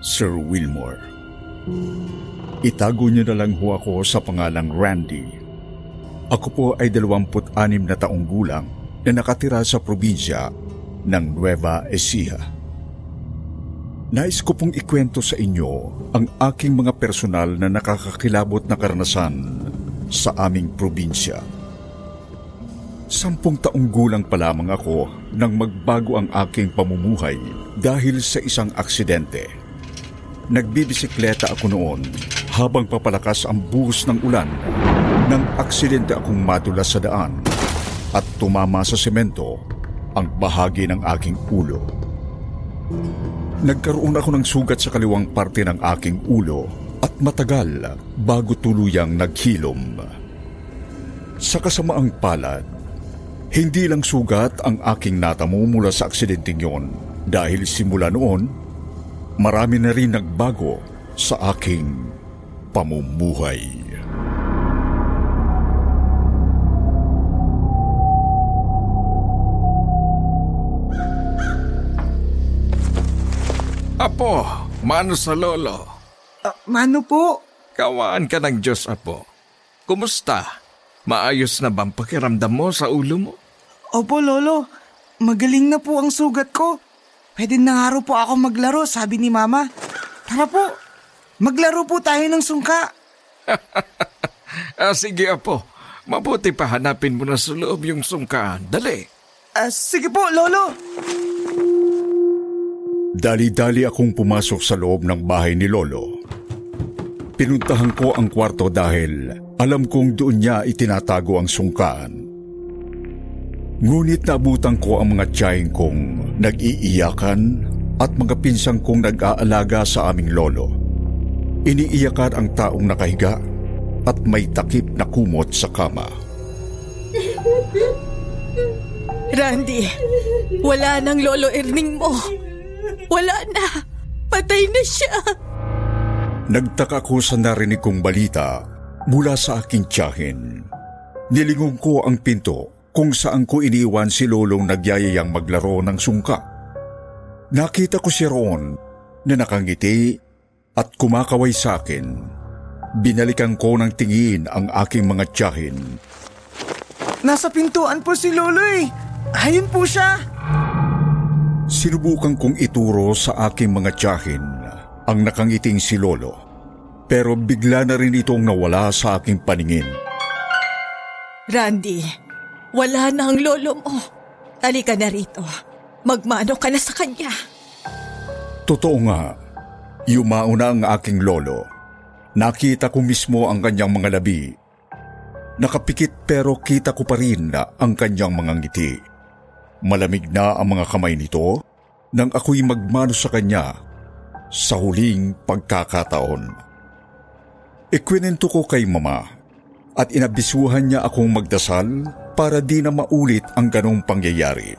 Sir Wilmore, Itago niyo na lang ho ako sa pangalang Randy. Ako po ay 26 na taong gulang na nakatira sa probinsya ng Nueva Ecija. Nais ko pong ikwento sa inyo ang aking mga personal na nakakakilabot na karanasan sa aming probinsya. Sampung taong gulang pa lamang ako nang magbago ang aking pamumuhay dahil sa isang aksidente. Nagbibisikleta ako noon habang papalakas ang buhos ng ulan nang aksidente akong madulas sa daan at tumama sa semento ang bahagi ng aking ulo. Nagkaroon ako ng sugat sa kaliwang parte ng aking ulo at matagal bago tuluyang naghilom. Sa kasamaang palad, hindi lang sugat ang aking natamo mula sa aksidenteng yon dahil simula noon, marami na rin nagbago sa aking pamumuhay. Apo, mano sa lolo. Ah, mano po? Kawaan ka ng Diyos, Apo. Kumusta? Maayos na bang pakiramdam mo sa ulo mo? Opo, Lolo. Magaling na po ang sugat ko. Pwede na nga po ako maglaro, sabi ni Mama. Tara po, maglaro po tayo ng sungka. Ah, sige, Apo. Mabuti pa hanapin mo na sa loob yung sungkaan. Dali. Ah, sige po, Lolo. Dali-dali akong pumasok sa loob ng bahay ni Lolo. Pinuntahan ko ang kwarto dahil alam kong doon niya itinatago ang sungkaan. Ngunit nabutan ko ang mga tiyahing kong nag-iiyakan at mga pinsang kong nag-aalaga sa aming lolo. Iniiyakan ang taong nakahiga at may takip na kumot sa kama. Randy, wala nang lolo Erning mo. Wala na. Patay na siya. Nagtaka ko sa narinig kong balita mula sa aking tiyahin. Nilingon ko ang pinto kung saan ko iniwan si Lolong nagyayayang maglaro ng sungka. Nakita ko si Ron na nakangiti at kumakaway sa akin. Binalikan ko ng tingin ang aking mga tiyahin. Nasa pintuan po si Lolo eh. Ayun po siya. Sinubukan kong ituro sa aking mga tiyahin ang nakangiting si Lolo. Pero bigla na rin itong nawala sa aking paningin. Randy, wala na ang lolo mo. Halika na rito. Magmano ka na sa kanya. Totoo nga, yumao na ang aking lolo. Nakita ko mismo ang kanyang mga labi. Nakapikit pero kita ko pa rin ang kanyang mga ngiti. Malamig na ang mga kamay nito nang ako'y magmano sa kanya sa huling pagkakataon. Ikwinento ko kay mama at inabisuhan niya akong magdasal para di na maulit ang ganong pangyayari.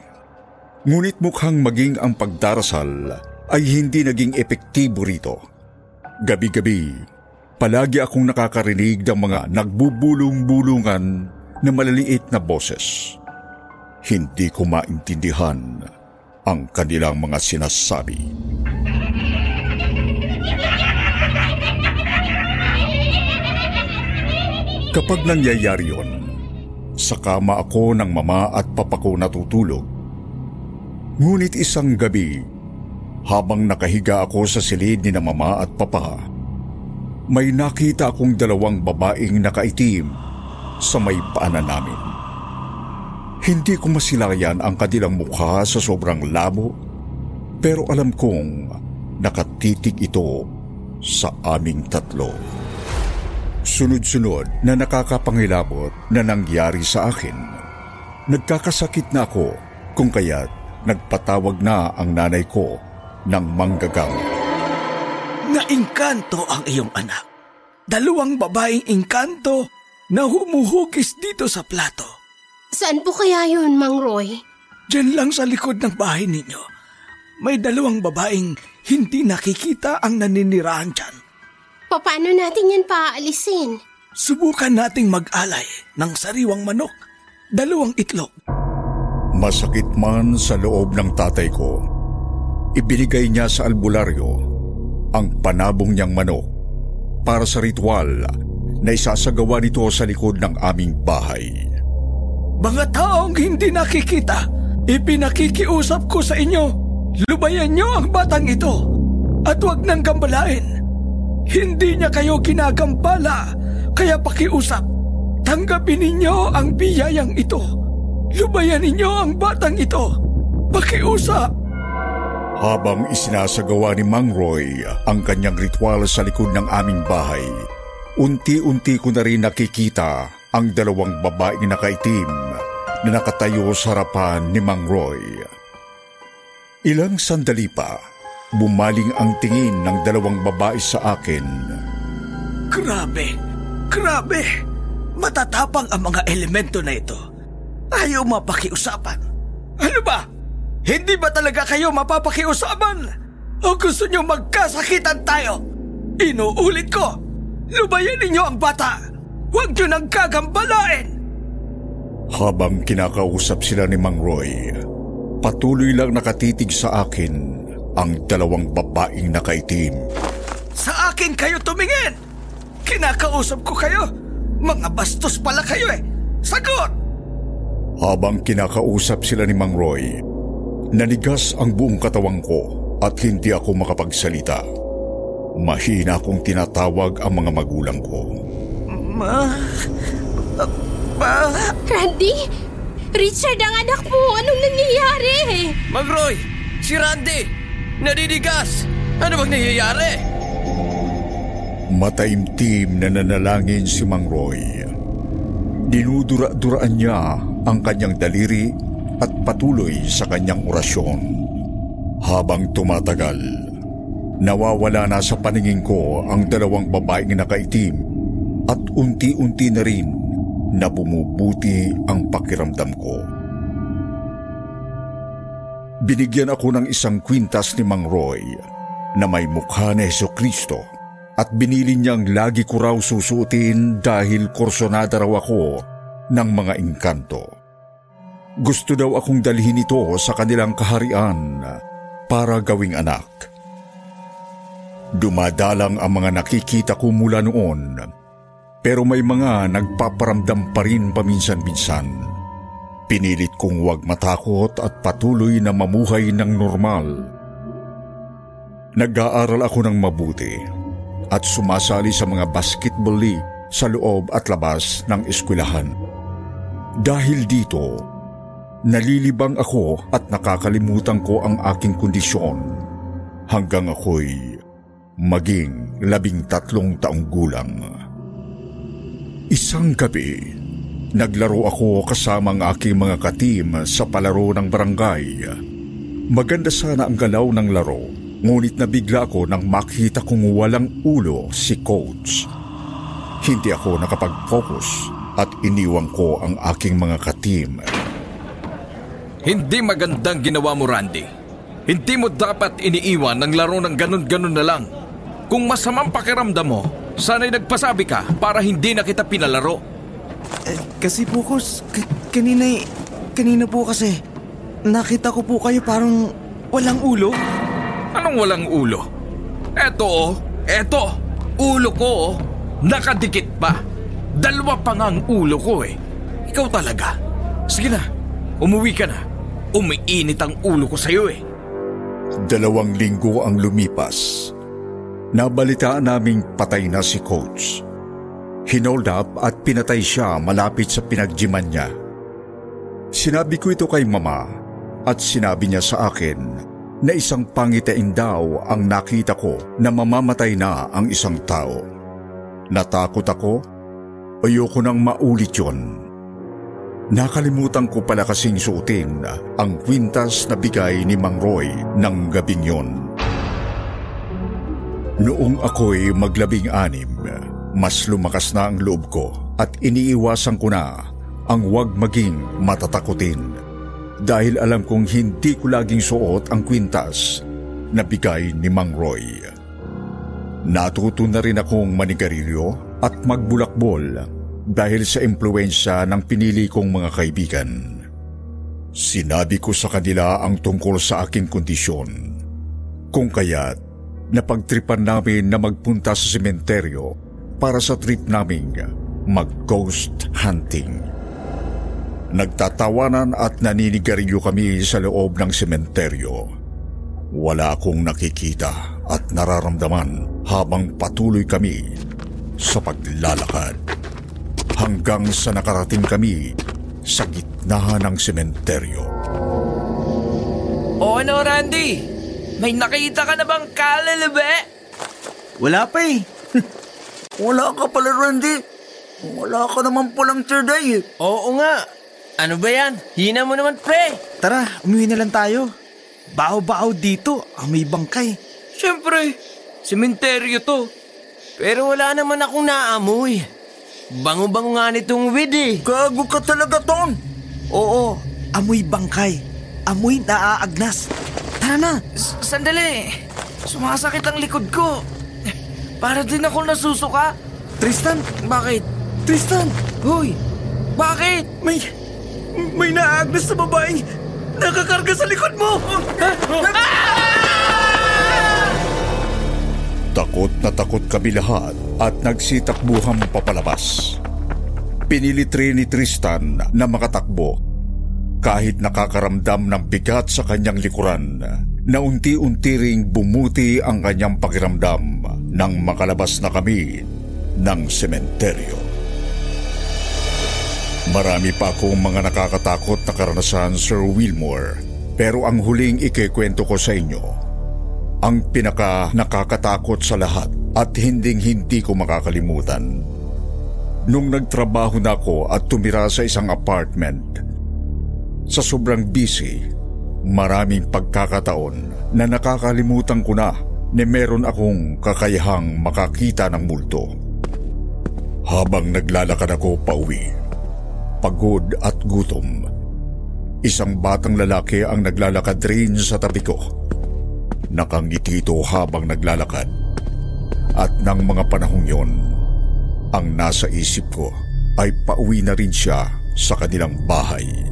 Ngunit mukhang maging ang pagdarasal ay hindi naging epektibo rito. Gabi-gabi, palagi akong nakakarinig ng mga nagbubulong-bulungan na malaliit na boses. Hindi ko maintindihan ang kanilang mga sinasabi. Kapag nangyayari yon, sa kama ako ng mama at papa ko natutulog. Ngunit isang gabi, habang nakahiga ako sa silid ni na mama at papa, may nakita akong dalawang babaeng nakaitim sa may paanan namin. Hindi ko masilayan ang kanilang mukha sa sobrang labo, pero alam kong nakatitig ito sa aming tatlo. Sunod-sunod na nakakapangilabot na nangyari sa akin. Nagkakasakit na ako kung kaya't nagpatawag na ang nanay ko ng manggagang. Inkanto ang iyong anak. Dalawang babaeng inkanto na humuhugis dito sa plato. Saan po kaya yun, Mang Roy? Diyan lang sa likod ng bahay ninyo. May dalawang babaeng hindi nakikita ang naninirahan dyan. Paano natin yan paaalisin? Subukan nating mag-alay ng sariwang manok, dalawang itlog. Masakit man sa loob ng tatay ko, ibinigay niya sa albularyo ang panabong niyang manok para sa ritual na isasagawa nito sa likod ng aming bahay. Mga taong hindi nakikita, ipinakikiusap ko sa inyo, lubayan niyo ang batang ito at huwag nang gambalain. Hindi niya kayo ginagambala, kaya pakiusap. Tanggapin ninyo ang biyayang ito. Lubayan ninyo ang batang ito. Pakiusap. Habang isinasagawa ni Mang Roy ang kanyang ritual sa likod ng aming bahay, unti-unti ko na rin nakikita ang dalawang babaeng nakaitim na nakatayo sa harapan ni Mang Roy. Ilang sandali pa, bumaling ang tingin ng dalawang babae sa akin. Grabe, grabe. Matatapang ang mga elemento na ito. Ayaw mapakiusapan. Ano ba? Hindi ba talaga kayo mapapakiusapan? O gusto niyo magkasakitan tayo? Inuulit ko, lubayan ninyo ang bata. Huwag niyo nang gagambalain. Habang kinakausap sila ni Mang Roy, patuloy lang nakatitig sa akin ang dalawang babaeng nakaitim. Sa akin kayo tumingin! Kinakausap ko kayo! Mga bastos pala kayo eh! Sagot! Habang kinakausap sila ni Mang Roy, nanigas ang buong katawang ko at hindi ako makapagsalita. Mahina akong tinatawag ang mga magulang ko. Ma... Ma... Randy? Richard ang anak mo! Anong nangyayari? Magroy! Si Randy! Nadidigas! Ano bang nangyayari? Mataimtim na nanalangin si Mang Roy. Dinudura-duraan niya ang kanyang daliri at patuloy sa kanyang orasyon. Habang tumatagal, nawawala na sa paningin ko ang dalawang babaeng nakaitim at unti-unti na rin na bumubuti ang pakiramdam ko. Binigyan ako ng isang kwintas ni Mang Roy na may mukha ni Heso Kristo at binili niyang lagi ko raw susuotin dahil kursonada raw ako ng mga engkanto. Gusto daw akong dalhin ito sa kanilang kaharian para gawing anak. Dumadalang ang mga nakikita ko mula noon pero may mga nagpaparamdam pa rin paminsan-minsan. Pinilit kong huwag matakot at patuloy na mamuhay ng normal. Nag-aaral ako ng mabuti at sumasali sa mga basketball league sa loob at labas ng eskwelahan. Dahil dito, nalilibang ako at nakakalimutan ko ang aking kondisyon hanggang ako'y maging labing tatlong taong gulang. Isang gabi, naglaro ako kasama ang aking mga katim sa palaro ng barangay. Maganda sana ang galaw ng laro, ngunit nabigla ako nang makita kong walang ulo si coach. Hindi ako nakapag-focus at iniwang ko ang aking mga katim. Hindi magandang ginawa mo, Randy. Hindi mo dapat iniiwan ng laro ng ganun-ganun na lang. Kung masamang pakiramdam mo, sana'y nagpasabi ka para hindi na kita pinalaro. Eh, kasi po, Kos, k- kanina, kanina po kasi, nakita ko po kayo parang walang ulo. Anong walang ulo? Eto oh, eto, ulo ko oh, nakadikit pa. Dalawa pa nga ang ulo ko eh. Ikaw talaga. Sige na, umuwi ka na. Umiinit ang ulo ko sa'yo eh. Dalawang linggo ang lumipas. Nabalitaan naming patay na si Coach. Hinold up at pinatay siya malapit sa pinagjiman niya. Sinabi ko ito kay mama at sinabi niya sa akin na isang pangitain daw ang nakita ko na mamamatay na ang isang tao. Natakot ako, ayoko nang maulit yon. Nakalimutan ko pala kasing suotin ang kwintas na bigay ni Mang Roy ng gabing yon. Noong ako'y maglabing anim, mas lumakas na ang loob ko at iniiwasan ko na ang wag maging matatakutin. Dahil alam kong hindi ko laging suot ang kwintas na bigay ni Mang Roy. Natuto na rin akong manigarilyo at magbulakbol dahil sa impluensya ng pinili kong mga kaibigan. Sinabi ko sa kanila ang tungkol sa aking kondisyon. Kung kaya't napagtripan namin na magpunta sa sementeryo para sa trip naming mag-ghost hunting. Nagtatawanan at naninigarilyo kami sa loob ng sementeryo. Wala akong nakikita at nararamdaman habang patuloy kami sa paglalakad. Hanggang sa nakarating kami sa gitna ng sementeryo. O ano, Randy? May nakita ka na bang kalalabe? Wala pa eh. Wala ka pala, Randy. Wala ka naman palang tirday eh. Oo nga. Ano ba yan? Hina mo naman, pre. Tara, umuwi na lang tayo. Baho-baho dito, amoy bangkay. Siyempre, sementeryo to. Pero wala naman akong naamoy. Bango-bango nga nitong weed eh. Gago ka talaga, Ton. Oo, amoy bangkay. Amoy naaagnas. Tara na. S- sandali. Sumasakit ang likod ko. Para din ako nasusuka. Tristan, Bakit? Tristan, Hoy, bakit? may... May naaagnas sa babaeng nakakarga sa likod mo. Takot na takot kami lahat at nagsitakbuhan papalabas. Pinilit rin ni Tristan na makatakbo kahit nakakaramdam ng bigat sa kanyang likuran na unti-unti ring bumuti ang kanyang pakiramdam nang makalabas na kami ng sementeryo. Marami pa akong mga nakakatakot na karanasan, Sir Wilmore. Pero ang huling ikikwento ko sa inyo ang pinaka nakakatakot sa lahat at hinding hindi ko makakalimutan. Nung nagtrabaho na ako at tumira sa isang apartment, sa sobrang busy, maraming pagkakataon na nakakalimutan ko na na meron akong kakayahang makakita ng multo. Habang naglalakad ako pauwi, pagod at gutom, isang batang lalaki ang naglalakad rin sa tabi ko. Nakangiti ito habang naglalakad. At ng mga panahong yon, ang nasa isip ko ay pauwi na rin siya sa kanilang bahay.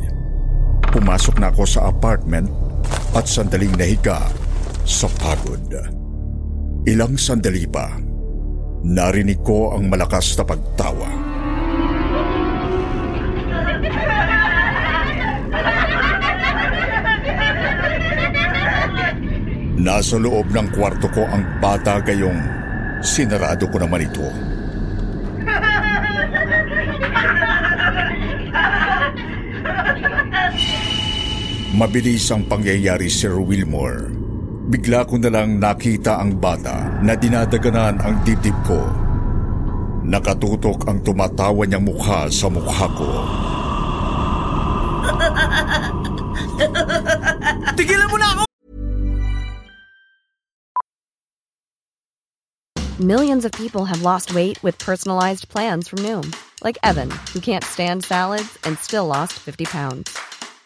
Pumasok na ako sa apartment at sandaling nahiga sa pagod. Ilang sandali pa, narinig ko ang malakas na pagtawa. Nasa loob ng kwarto ko ang bata gayong sinarado ko naman ito. Mabilis ang pangyayari, Sir Wilmore. Bigla ko na lang nakita ang bata na dinadaganan ang dibdib ko. Nakatutok ang tumatawa niyang mukha sa mukha ko. Tigilan mo na ako! Millions of people have lost weight with personalized plans from Noom, like Evan, who can't stand salads and still lost 50 pounds.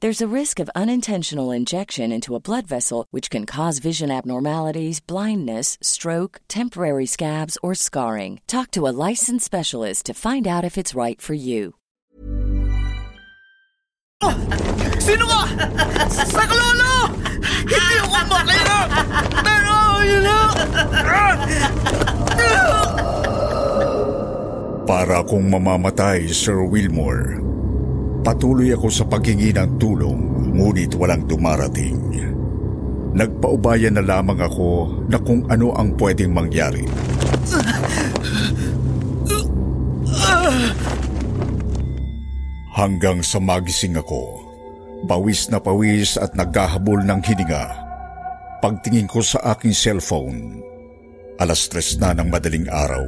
There's a risk of unintentional injection into a blood vessel, which can cause vision abnormalities, blindness, stroke, temporary scabs, or scarring. Talk to a licensed specialist to find out if it's right for you. Sino ka? Sa lolo! Hindi ako makina! Pero yun na! Para akong mamamatay, Sir Wilmore. Patuloy ako sa paghingi ng tulong, ngunit walang dumarating. Nagpaubayan na lamang ako na kung ano ang pwedeng mangyari. Hanggang sa magising ako, pawis na pawis at naghahabol ng hininga. Pagtingin ko sa aking cellphone, alas tres na ng madaling araw.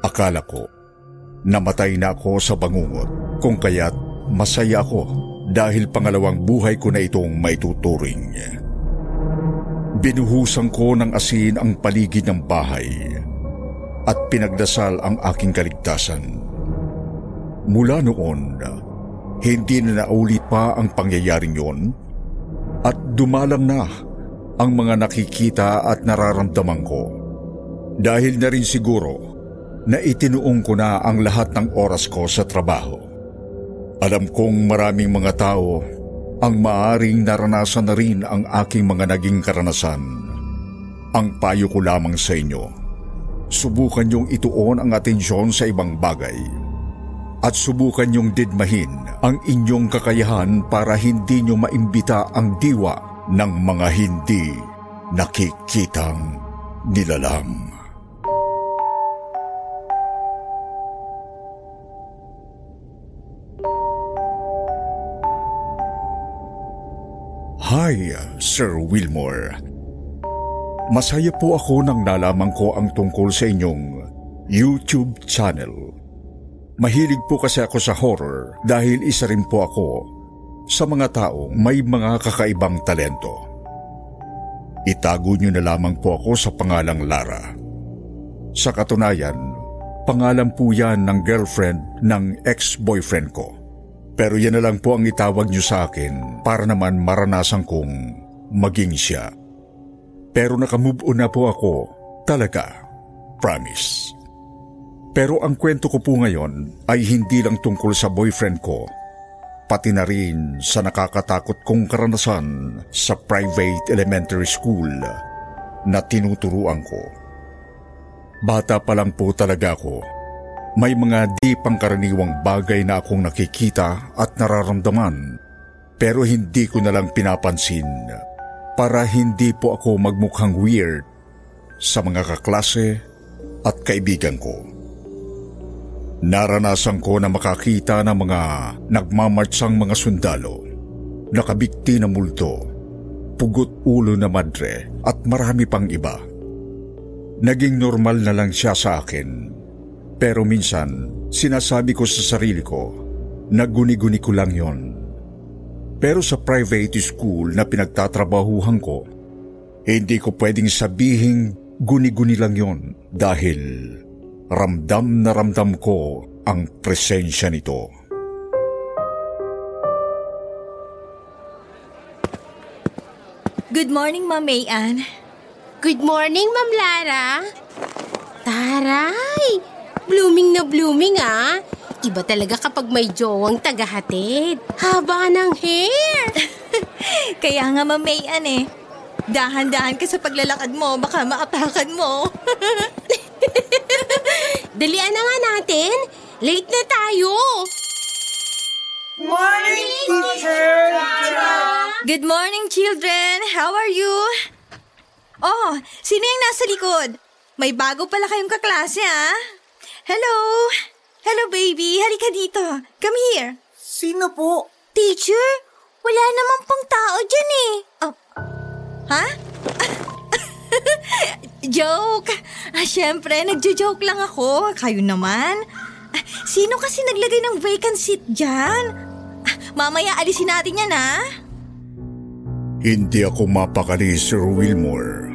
Akala ko, namatay na ako sa bangungot kung kaya't masaya ako dahil pangalawang buhay ko na itong maituturing. Binuhusan ko ng asin ang paligid ng bahay at pinagdasal ang aking kaligtasan. Mula noon, hindi na naulit pa ang pangyayaring yon at dumalang na ang mga nakikita at nararamdaman ko. Dahil na rin siguro na itinuong ko na ang lahat ng oras ko sa trabaho. Alam kong maraming mga tao ang maaring naranasan na rin ang aking mga naging karanasan. Ang payo ko lamang sa inyo, subukan niyong ituon ang atensyon sa ibang bagay at subukan niyong didmahin ang inyong kakayahan para hindi niyo maimbita ang diwa ng mga hindi nakikitang nilalang. Hi, Sir Wilmore. Masaya po ako nang nalaman ko ang tungkol sa inyong YouTube channel. Mahilig po kasi ako sa horror dahil isa rin po ako sa mga taong may mga kakaibang talento. Itago niyo na lamang po ako sa pangalang Lara. Sa katunayan, pangalan po yan ng girlfriend ng ex-boyfriend ko. Pero yan na lang po ang itawag niyo sa akin para naman maranasan kong maging siya. Pero nakamove on na po ako, talaga, promise. Pero ang kwento ko po ngayon ay hindi lang tungkol sa boyfriend ko, pati na rin sa nakakatakot kong karanasan sa private elementary school na tinuturuan ko. Bata pa lang po talaga ako may mga di pangkaraniwang bagay na akong nakikita at nararamdaman pero hindi ko na lang pinapansin para hindi po ako magmukhang weird sa mga kaklase at kaibigan ko. Naranasan ko na makakita ng mga nagmamartsang mga sundalo, nakabikti na multo, pugot ulo na madre at marami pang iba. Naging normal na lang siya sa akin pero minsan, sinasabi ko sa sarili ko na guni-guni ko lang yon. Pero sa private school na pinagtatrabahuhan ko, hindi ko pwedeng sabihin guni-guni lang yon dahil ramdam na ramdam ko ang presensya nito. Good morning, Ma'am Mayan. Good morning, Ma'am Lara. Taray! Blooming na blooming ah. Iba talaga kapag may jowang tagahatid. Haba ng hair. Kaya nga, Ma'am Mayan eh. Dahan-dahan ka sa paglalakad mo, baka maapakan mo. Dalian na nga natin. Late na tayo. Morning, teacher! Good morning, children. How are you? Oh, sino yung nasa likod? May bago pala kayong kaklase, ah. Hello? Hello, baby. Halika dito. Come here. Sino po? Teacher, wala naman pong tao dyan eh. Oh. Ha? Joke! Ah, Siyempre, nagjo-joke lang ako. Kayo naman. Ah, Sino kasi naglagay ng vacant seat dyan? Ah, Mamaya alisin natin yan, ha? Hindi ako mapakali, Sir Wilmore.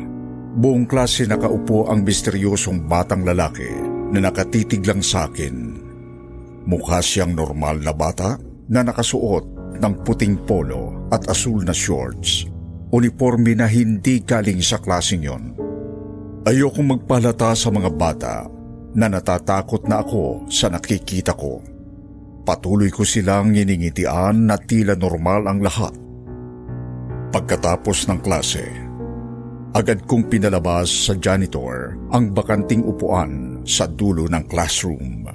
Buong klase nakaupo ang misteryosong batang lalaki na nakatitig lang sa akin. Mukha siyang normal na bata na nakasuot ng puting polo at asul na shorts. Uniforme na hindi galing sa klaseng yon. Ayokong magpalata sa mga bata na natatakot na ako sa nakikita ko. Patuloy ko silang iningitian na tila normal ang lahat. Pagkatapos ng klase, agad kong pinalabas sa janitor ang bakanting upuan sa dulo ng classroom.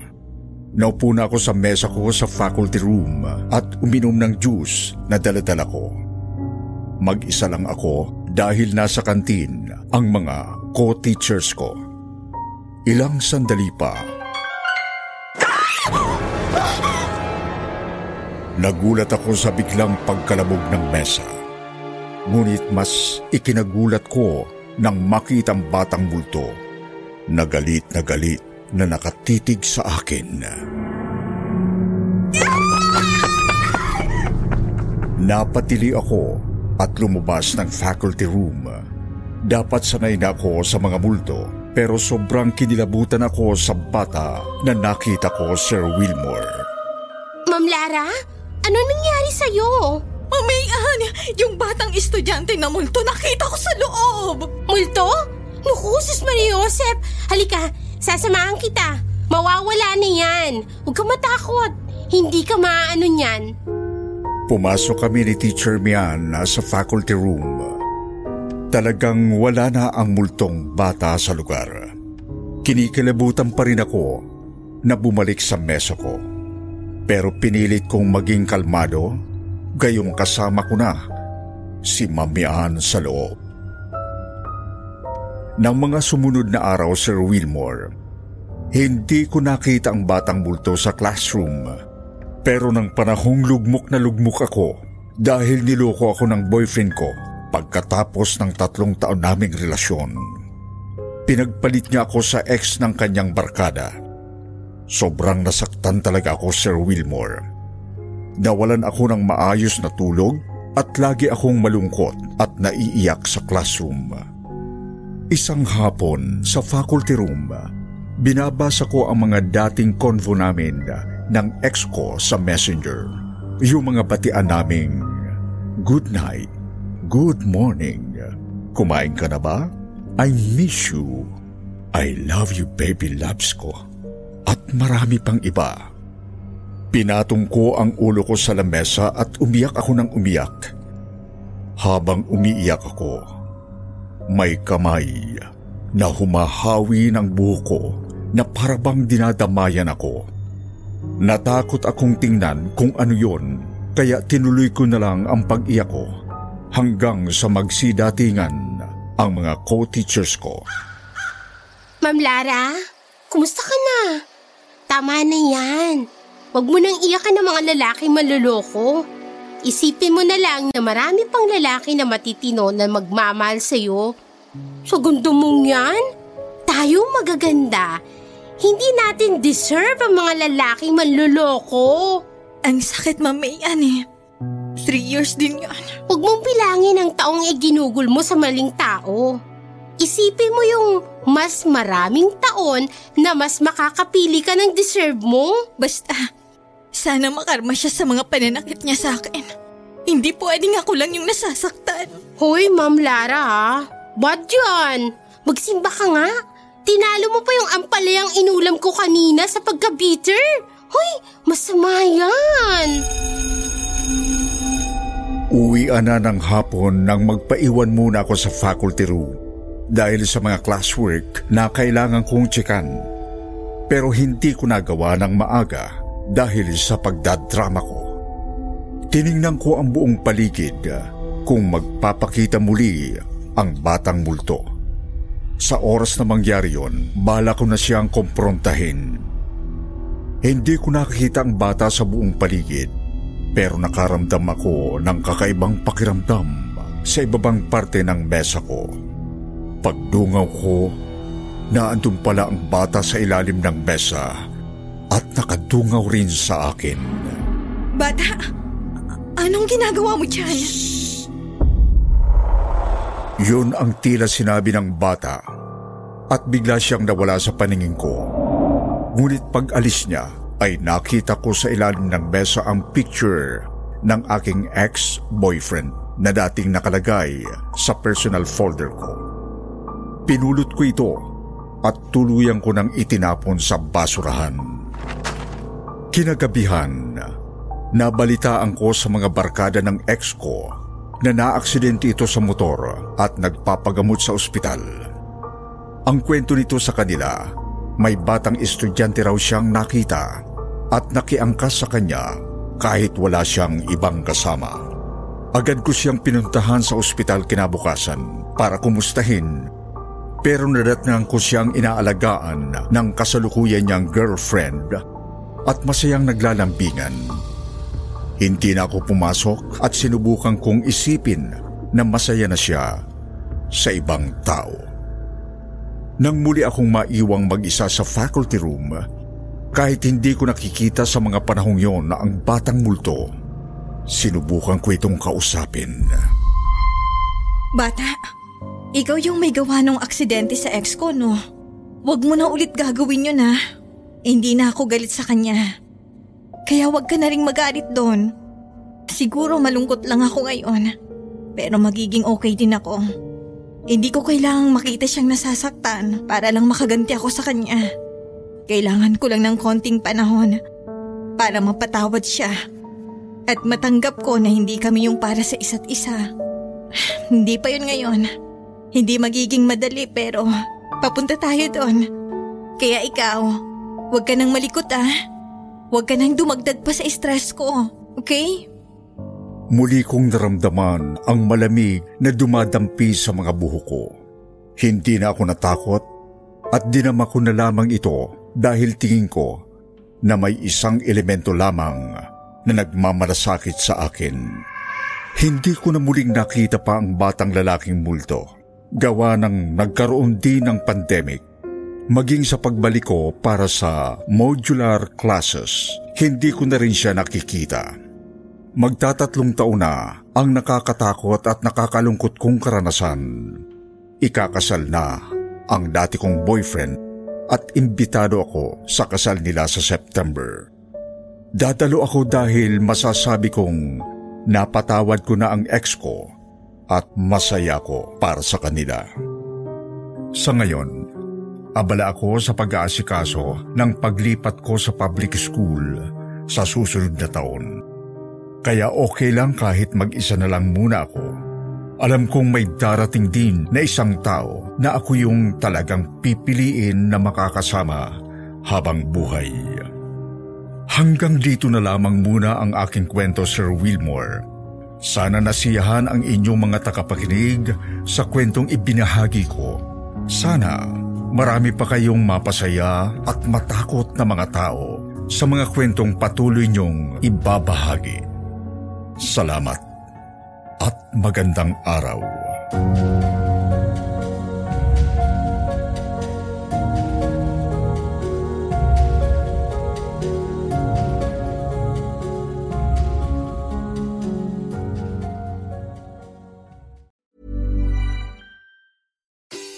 Naupo na ako sa mesa ko sa faculty room at uminom ng juice na daladala ko. Mag-isa lang ako dahil nasa kantin ang mga co-teachers ko. Ilang sandali pa. Nagulat ako sa biglang pagkalabog ng mesa. Ngunit mas ikinagulat ko nang makitang batang bulto na galit na galit na nakatitig sa akin. Napatili ako at lumabas ng faculty room. Dapat sanay na ako sa mga multo pero sobrang kinilabutan ako sa bata na nakita ko, Sir Wilmore. Ma'am Lara, ano nangyari sa'yo? Mamayan, yung batang estudyante na multo nakita ko sa loob. Multo? Naku, sis Maria Josep. Halika, sasamahan kita. Mawawala na yan. Huwag ka matakot. Hindi ka maaano niyan. Pumasok kami ni Teacher Mian sa faculty room. Talagang wala na ang multong bata sa lugar. Kinikilabutan pa rin ako na bumalik sa mesa ko. Pero pinilit kong maging kalmado, gayong kasama ko na si Mamian sa loob. Nang mga sumunod na araw, Sir Wilmore, hindi ko nakita ang batang multo sa classroom. Pero nang panahong lugmok na lugmok ako dahil niloko ako ng boyfriend ko pagkatapos ng tatlong taon naming relasyon. Pinagpalit niya ako sa ex ng kanyang barkada. Sobrang nasaktan talaga ako, Sir Wilmore. Nawalan ako ng maayos na tulog at lagi akong malungkot at naiiyak sa classroom. Isang hapon sa faculty room, binabasa ko ang mga dating convo namin ng ex ko sa messenger. Yung mga batian naming, Good night, good morning, kumain ka na ba? I miss you. I love you baby loves ko. At marami pang iba. Pinatong ko ang ulo ko sa lamesa at umiyak ako ng umiyak. Habang umiiyak ako, may kamay na humahawi ng buho ko na parabang dinadamayan ako. Natakot akong tingnan kung ano yon, kaya tinuloy ko na lang ang pag-iyak ko hanggang sa magsidatingan ang mga co-teachers ko. Ma'am Lara, kumusta ka na? Tama na yan. Huwag mo nang iyakan ng mga lalaki maluloko. Isipin mo na lang na marami pang lalaki na matitino na magmamahal sa'yo. Sa gundo mong yan, tayo magaganda. Hindi natin deserve ang mga lalaki manluloko. Ang sakit, Mamayan eh. Three years din yan. Huwag mong bilangin ang taong iginugol mo sa maling tao. Isipin mo yung mas maraming taon na mas makakapili ka ng deserve mo. Basta, sana makarma siya sa mga pananakit niya sa akin. Hindi pwedeng ako lang yung nasasaktan. Hoy, Ma'am Lara ha. Ba't yan? Magsimba ka nga. Tinalo mo pa yung ampalayang inulam ko kanina sa pagka-bitter. Hoy, masama yan. Uwian na ng hapon nang magpaiwan muna ako sa faculty room dahil sa mga classwork na kailangan kong tsikan. Pero hindi ko nagawa ng maaga dahil sa pagdadrama ko. Tiningnan ko ang buong paligid kung magpapakita muli ang batang multo. Sa oras na mangyari yon, bala ko na siyang komprontahin. Hindi ko nakikita ang bata sa buong paligid pero nakaramdam ako ng kakaibang pakiramdam sa ibabang parte ng mesa ko. Pagdungaw ko, naandun pala ang bata sa ilalim ng mesa at nakadungaw rin sa akin. Bata, anong ginagawa mo dyan? Yun ang tila sinabi ng bata at bigla siyang nawala sa paningin ko. Ngunit pag alis niya ay nakita ko sa ilalim ng mesa ang picture ng aking ex-boyfriend na dating nakalagay sa personal folder ko. Pinulot ko ito at tuluyan ko nang itinapon sa basurahan. Kinagabihan, nabalitaan ko sa mga barkada ng ex ko na naaksidente ito sa motor at nagpapagamot sa ospital. Ang kwento nito sa kanila, may batang estudyante raw siyang nakita at nakiangkas sa kanya kahit wala siyang ibang kasama. Agad ko siyang pinuntahan sa ospital kinabukasan para kumustahin pero nadatnang ko siyang inaalagaan ng kasalukuyan niyang girlfriend at masayang naglalambingan. Hindi na ako pumasok at sinubukan kong isipin na masaya na siya sa ibang tao. Nang muli akong maiwang mag-isa sa faculty room, kahit hindi ko nakikita sa mga panahong yon na ang batang multo, sinubukan ko itong kausapin. Bata, ikaw yung may gawa ng aksidente sa ex ko, no? Huwag mo na ulit gagawin yun, ha? Hindi na ako galit sa kanya. Kaya huwag ka na rin magalit doon. Siguro malungkot lang ako ngayon. Pero magiging okay din ako. Hindi ko kailangang makita siyang nasasaktan para lang makaganti ako sa kanya. Kailangan ko lang ng konting panahon para mapatawad siya. At matanggap ko na hindi kami yung para sa isa't isa. hindi pa yun ngayon. Hindi magiging madali pero papunta tayo doon. Kaya ikaw, huwag ka nang malikot ah. Huwag ka nang dumagdag pa sa stress ko, okay? Muli kong naramdaman ang malamig na dumadampi sa mga buho ko. Hindi na ako natakot at dinama ko na lamang ito dahil tingin ko na may isang elemento lamang na nagmamalasakit sa akin. Hindi ko na muling nakita pa ang batang lalaking multo. Gawa ng nagkaroon din ng pandemic. Maging sa pagbalik ko para sa modular classes, hindi ko na rin siya nakikita. Magtatatlong taon na ang nakakatakot at nakakalungkot kong karanasan. Ikakasal na ang dati kong boyfriend at imbitado ako sa kasal nila sa September. Dadalo ako dahil masasabi kong napatawad ko na ang ex ko at masaya ko para sa kanila. Sa ngayon, abala ako sa pag-aasikaso ng paglipat ko sa public school sa susunod na taon. Kaya okay lang kahit mag-isa na lang muna ako alam kong may darating din na isang tao na ako yung talagang pipiliin na makakasama habang buhay. Hanggang dito na lamang muna ang aking kwento, Sir Wilmore. Sana nasiyahan ang inyong mga takapakinig sa kwentong ibinahagi ko. Sana marami pa kayong mapasaya at matakot na mga tao sa mga kwentong patuloy niyong ibabahagi. Salamat at magandang araw.